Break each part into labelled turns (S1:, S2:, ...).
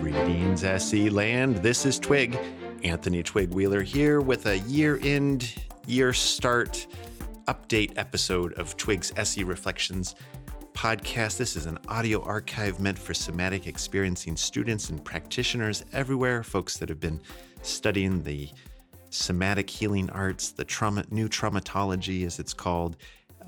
S1: Greetings, SE land. This is Twig, Anthony Twig Wheeler here with a year end, year start update episode of Twig's SE Reflections podcast. This is an audio archive meant for somatic experiencing students and practitioners everywhere, folks that have been studying the somatic healing arts, the trauma, new traumatology, as it's called,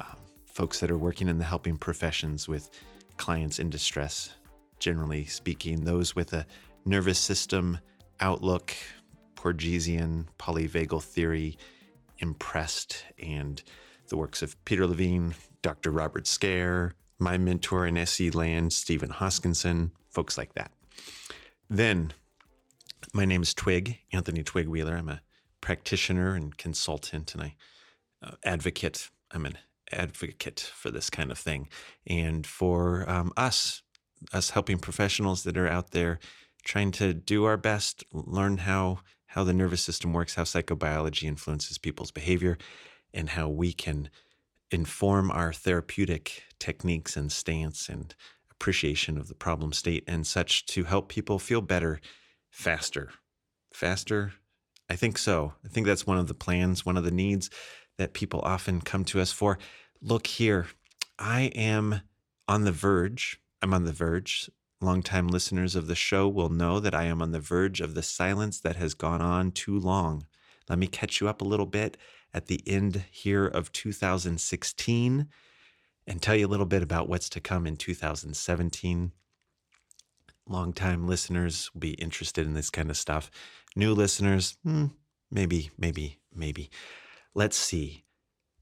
S1: um, folks that are working in the helping professions with clients in distress, generally speaking, those with a nervous system outlook, Porgesian polyvagal theory impressed, and the works of Peter Levine, Dr. Robert Scaer, my mentor in SE land, Stephen Hoskinson, folks like that. Then, my name is Twig, Anthony Twig Wheeler. I'm a practitioner and consultant, and I uh, advocate. I'm an advocate for this kind of thing, and for um, us, us helping professionals that are out there trying to do our best, learn how how the nervous system works, how psychobiology influences people's behavior, and how we can inform our therapeutic techniques and stance and appreciation of the problem state and such to help people feel better faster. Faster? I think so. I think that's one of the plans, one of the needs that people often come to us for. Look here, I am on the verge. I'm on the verge. Longtime listeners of the show will know that I am on the verge of the silence that has gone on too long. Let me catch you up a little bit at the end here of 2016 and tell you a little bit about what's to come in 2017. Longtime listeners will be interested in this kind of stuff. New listeners, hmm, maybe, maybe, maybe. Let's see.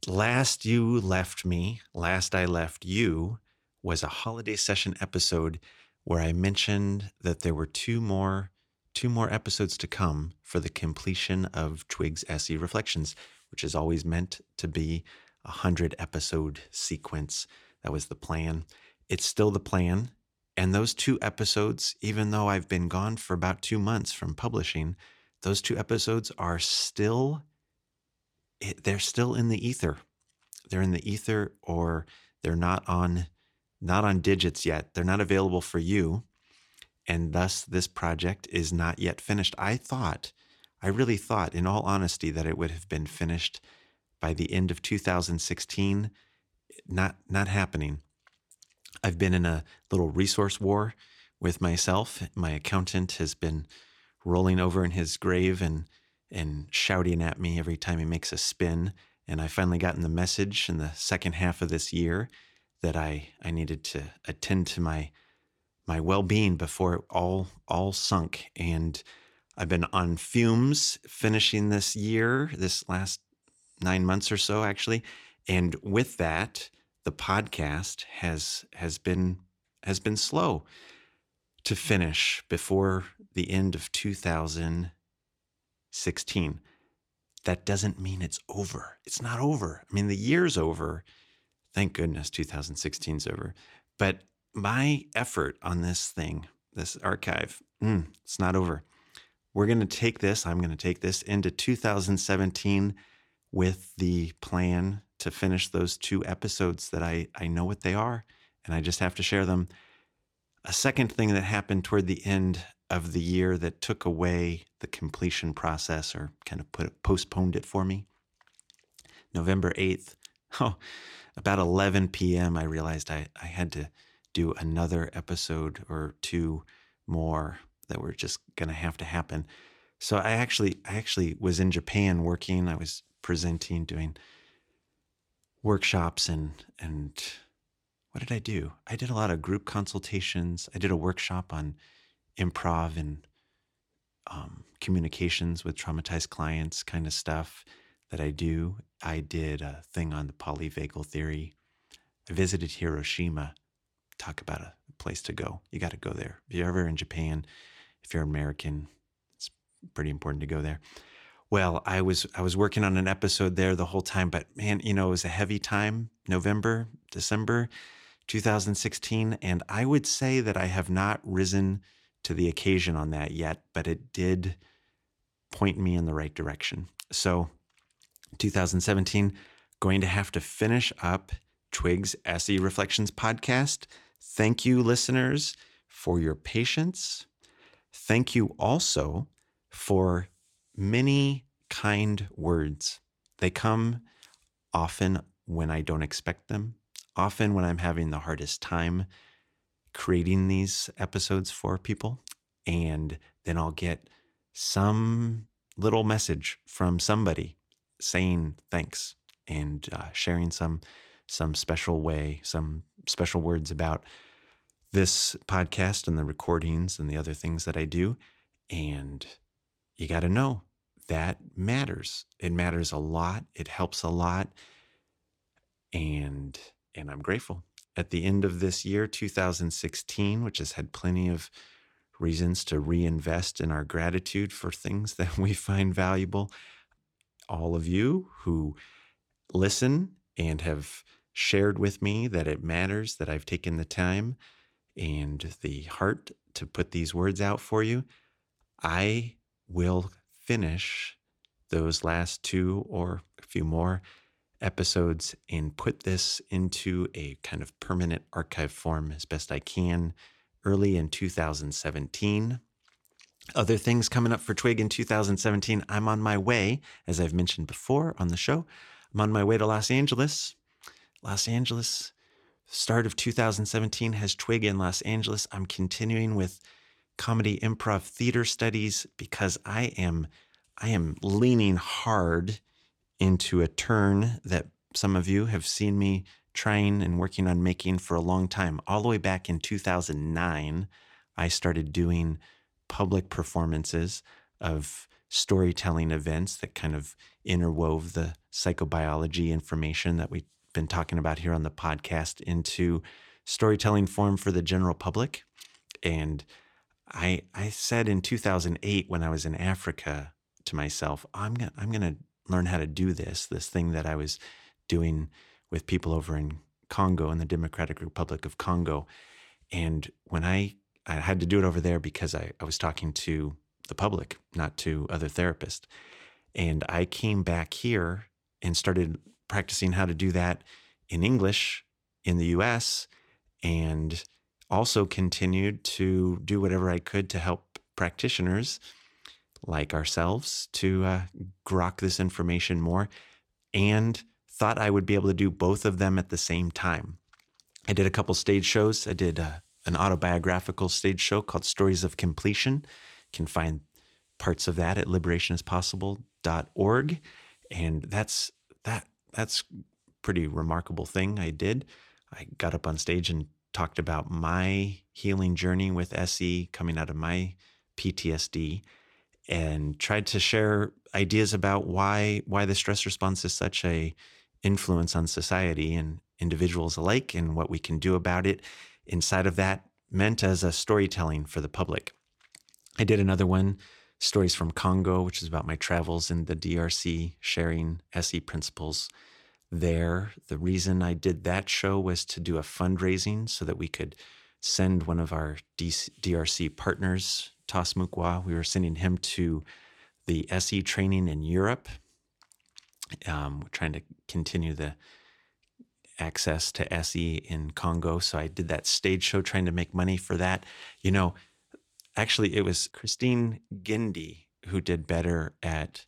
S1: Last you left me, last I left you, was a holiday session episode where I mentioned that there were two more two more episodes to come for the completion of Twig's SE Reflections, which is always meant to be a 100 episode sequence. That was the plan. It's still the plan. And those two episodes, even though I've been gone for about two months from publishing, those two episodes are still, they're still in the ether. They're in the ether or they're not on, not on digits yet. They're not available for you and thus this project is not yet finished. I thought, I really thought, in all honesty, that it would have been finished by the end of 2016. Not not happening. I've been in a little resource war with myself. My accountant has been rolling over in his grave and and shouting at me every time he makes a spin. And I finally gotten the message in the second half of this year that I, I needed to attend to my my well-being before it all all sunk and I've been on fumes finishing this year, this last 9 months or so actually. And with that, the podcast has has been has been slow to finish before the end of 2016. That doesn't mean it's over. It's not over. I mean, the year's over. Thank goodness 2016's over. But my effort on this thing, this archive, mm, it's not over. We're going to take this, I'm going to take this into 2017 with the plan to finish those two episodes that I, I know what they are, and I just have to share them. A second thing that happened toward the end of the year that took away the completion process or kind of put postponed it for me. November 8th, oh, about 11 p.m., I realized I, I had to do another episode or two more that were just going to have to happen. So I actually I actually was in Japan working, I was presenting, doing workshops and and what did I do? I did a lot of group consultations. I did a workshop on improv and um, communications with traumatized clients, kind of stuff that I do. I did a thing on the polyvagal theory. I visited Hiroshima talk about a place to go. You got to go there. If you're ever in Japan, if you're American, it's pretty important to go there. Well, I was I was working on an episode there the whole time, but man, you know, it was a heavy time, November, December 2016, and I would say that I have not risen to the occasion on that yet, but it did point me in the right direction. So, 2017 going to have to finish up Twig's SE Reflections podcast Thank you, listeners, for your patience. Thank you also for many kind words. They come often when I don't expect them, often when I'm having the hardest time creating these episodes for people. And then I'll get some little message from somebody saying thanks and uh, sharing some some special way, some special words about this podcast and the recordings and the other things that I do. And you got to know that matters. It matters a lot. It helps a lot. And and I'm grateful. At the end of this year, 2016, which has had plenty of reasons to reinvest in our gratitude for things that we find valuable. All of you who listen and have shared with me that it matters that I've taken the time and the heart to put these words out for you, I will finish those last two or a few more episodes and put this into a kind of permanent archive form as best I can early in 2017. Other things coming up for Twig in 2017. I'm on my way, as I've mentioned before on the show. I'm on my way to Los Angeles. Los Angeles, start of 2017 has Twig in Los Angeles. I'm continuing with comedy improv theater studies because I am I am leaning hard into a turn that some of you have seen me trying and working on making for a long time. All the way back in 2009, I started doing public performances of storytelling events that kind of interwove the psychobiology information that we've been talking about here on the podcast into storytelling form for the general public. And I I said in 2008 when I was in Africa to myself, I'm gonna I'm gonna learn how to do this this thing that I was doing with people over in Congo in the Democratic Republic of Congo. And when I I had to do it over there because I, I was talking to the public, not to other therapists. And I came back here and started practicing how to do that in English in the US and also continued to do whatever I could to help practitioners like ourselves to uh, grok this information more and thought I would be able to do both of them at the same time. I did a couple stage shows. I did uh, an autobiographical stage show called Stories of Completion. You can find parts of that at liberationispossible.org. And that's that that's pretty remarkable thing I did. I got up on stage and talked about my healing journey with SE coming out of my PTSD and tried to share ideas about why why the stress response is such a influence on society and individuals alike and what we can do about it inside of that meant as a storytelling for the public. I did another one, Stories from Congo, which is about my travels in the DRC, sharing SE principles there. The reason I did that show was to do a fundraising so that we could send one of our DRC partners Tas Mukwa. We were sending him to the SE training in Europe. Um, trying to continue the access to SE in Congo. So I did that stage show trying to make money for that. You know, actually, it was Christine Gindi who did better at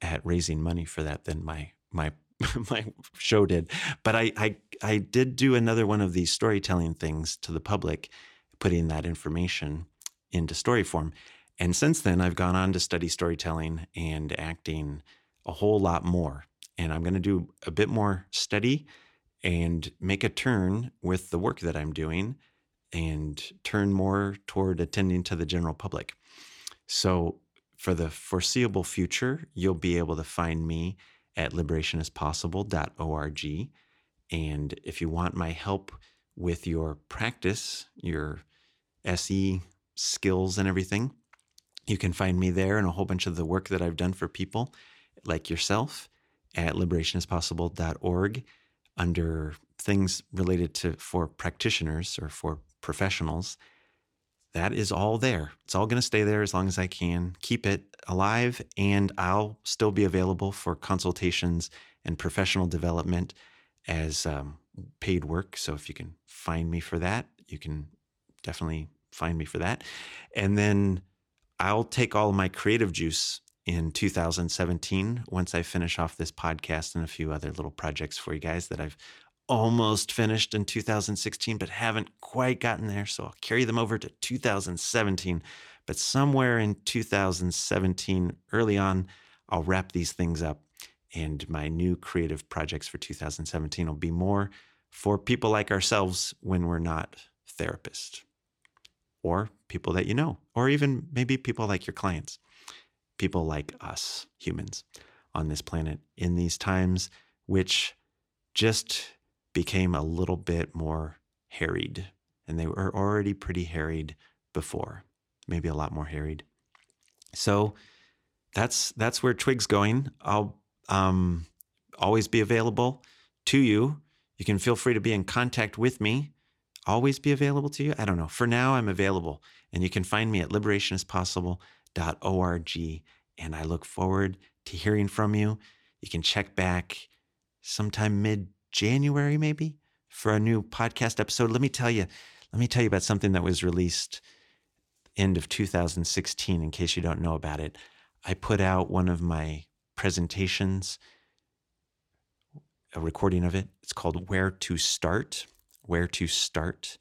S1: at raising money for that than my my my show did. But I, I I did do another one of these storytelling things to the public, putting that information into story form. And since then, I've gone on to study storytelling and acting a whole lot more. And I'm going to do a bit more study and make a turn with the work that I'm doing and turn more toward attending to the general public. So, for the foreseeable future, you'll be able to find me at liberationispossible.org. And if you want my help with your practice, your SE skills and everything. You can find me there and a whole bunch of the work that I've done for people like yourself at liberationispossible.org under things related to for practitioners or for professionals. That is all there. It's all going to stay there as long as I can. Keep it alive, and I'll still be available for consultations and professional development as um, paid work. So if you can find me for that, you can definitely find me for that. And then I'll take all my creative juice in 2017 once I finish off this podcast and a few other little projects for you guys that I've almost finished in 2016, but haven't quite gotten there. So I'll carry them over to 2017. But somewhere in 2017, early on, I'll wrap these things up. And my new creative projects for 2017 will be more for people like ourselves when we're not therapists or people that you know, or even maybe people like your clients, people like us humans on this planet in these times, which just became a little bit more harried. And they were already pretty harried before, maybe a lot more harried. So that's that's where Twig's going. I'll um, always be available to you. You can feel free to be in contact with me. Always be available to you. I don't know. For now, I'm available, and you can find me at liberationispossible.org. And I look forward to hearing from you. You can check back sometime mid January, maybe, for a new podcast episode. Let me tell you, let me tell you about something that was released end of 2016, in case you don't know about it. I put out one of my presentations, a recording of it. It's called Where to Start. Where to Start.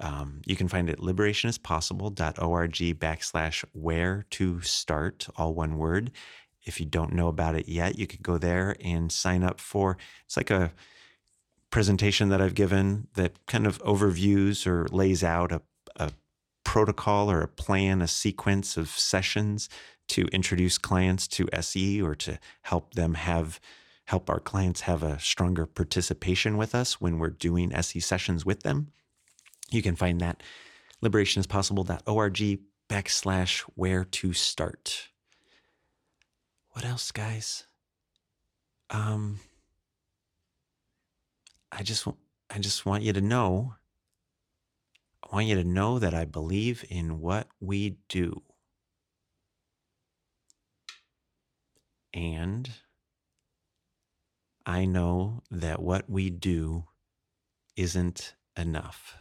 S1: Um, you can find it at liberationispossible.org backslash where to start, all one word. If you don't know about it yet, you could go there and sign up for it's like a presentation that I've given that kind of overviews or lays out a, a protocol or a plan, a sequence of sessions to introduce clients to SE or to help them have help our clients have a stronger participation with us when we're doing SE sessions with them. You can find that liberationispossible.org backslash where to start what else, guys? Um, I just I just want you to know. I want you to know that I believe in what we do. And I know that what we do isn't enough.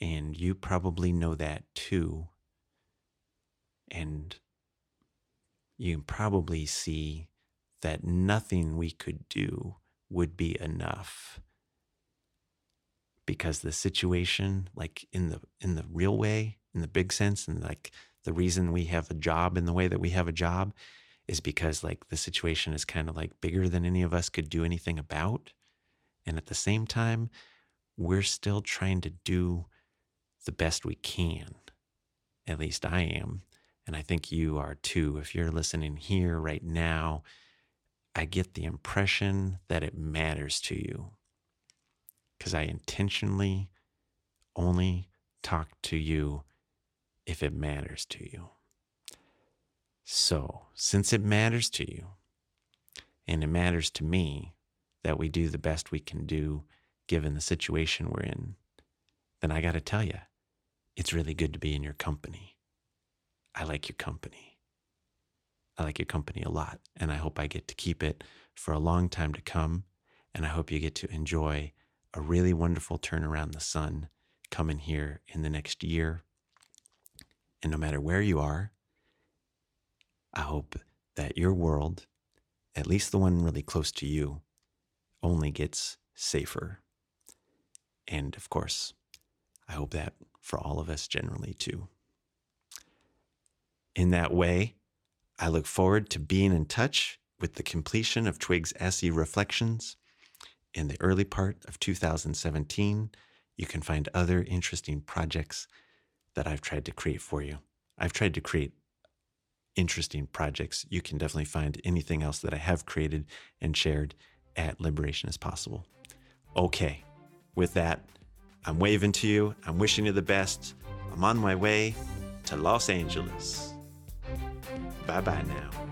S1: And you probably know that too. And you probably see that nothing we could do would be enough because the situation like in the in the real way in the big sense and like the reason we have a job in the way that we have a job is because like the situation is kind of like bigger than any of us could do anything about and at the same time we're still trying to do the best we can at least i am and I think you are too. If you're listening here right now, I get the impression that it matters to you because I intentionally only talk to you if it matters to you. So, since it matters to you, and it matters to me that we do the best we can do given the situation we're in, then I got to tell you, it's really good to be in your company. I like your company. I like your company a lot, and I hope I get to keep it for a long time to come. And I hope you get to enjoy a really wonderful turn around the sun coming here in the next year. And no matter where you are, I hope that your world, at least the one really close to you, only gets safer. And of course, I hope that for all of us generally too in that way, I look forward to being in touch with the completion of Twig's SE Reflections. In the early part of 2017, you can find other interesting projects that I've tried to create for you. I've tried to create interesting projects. You can definitely find anything else that I have created and shared at Liberation is Possible. Okay, with that, I'm waving to you. I'm wishing you the best. I'm on my way to Los Angeles. Bye bye now.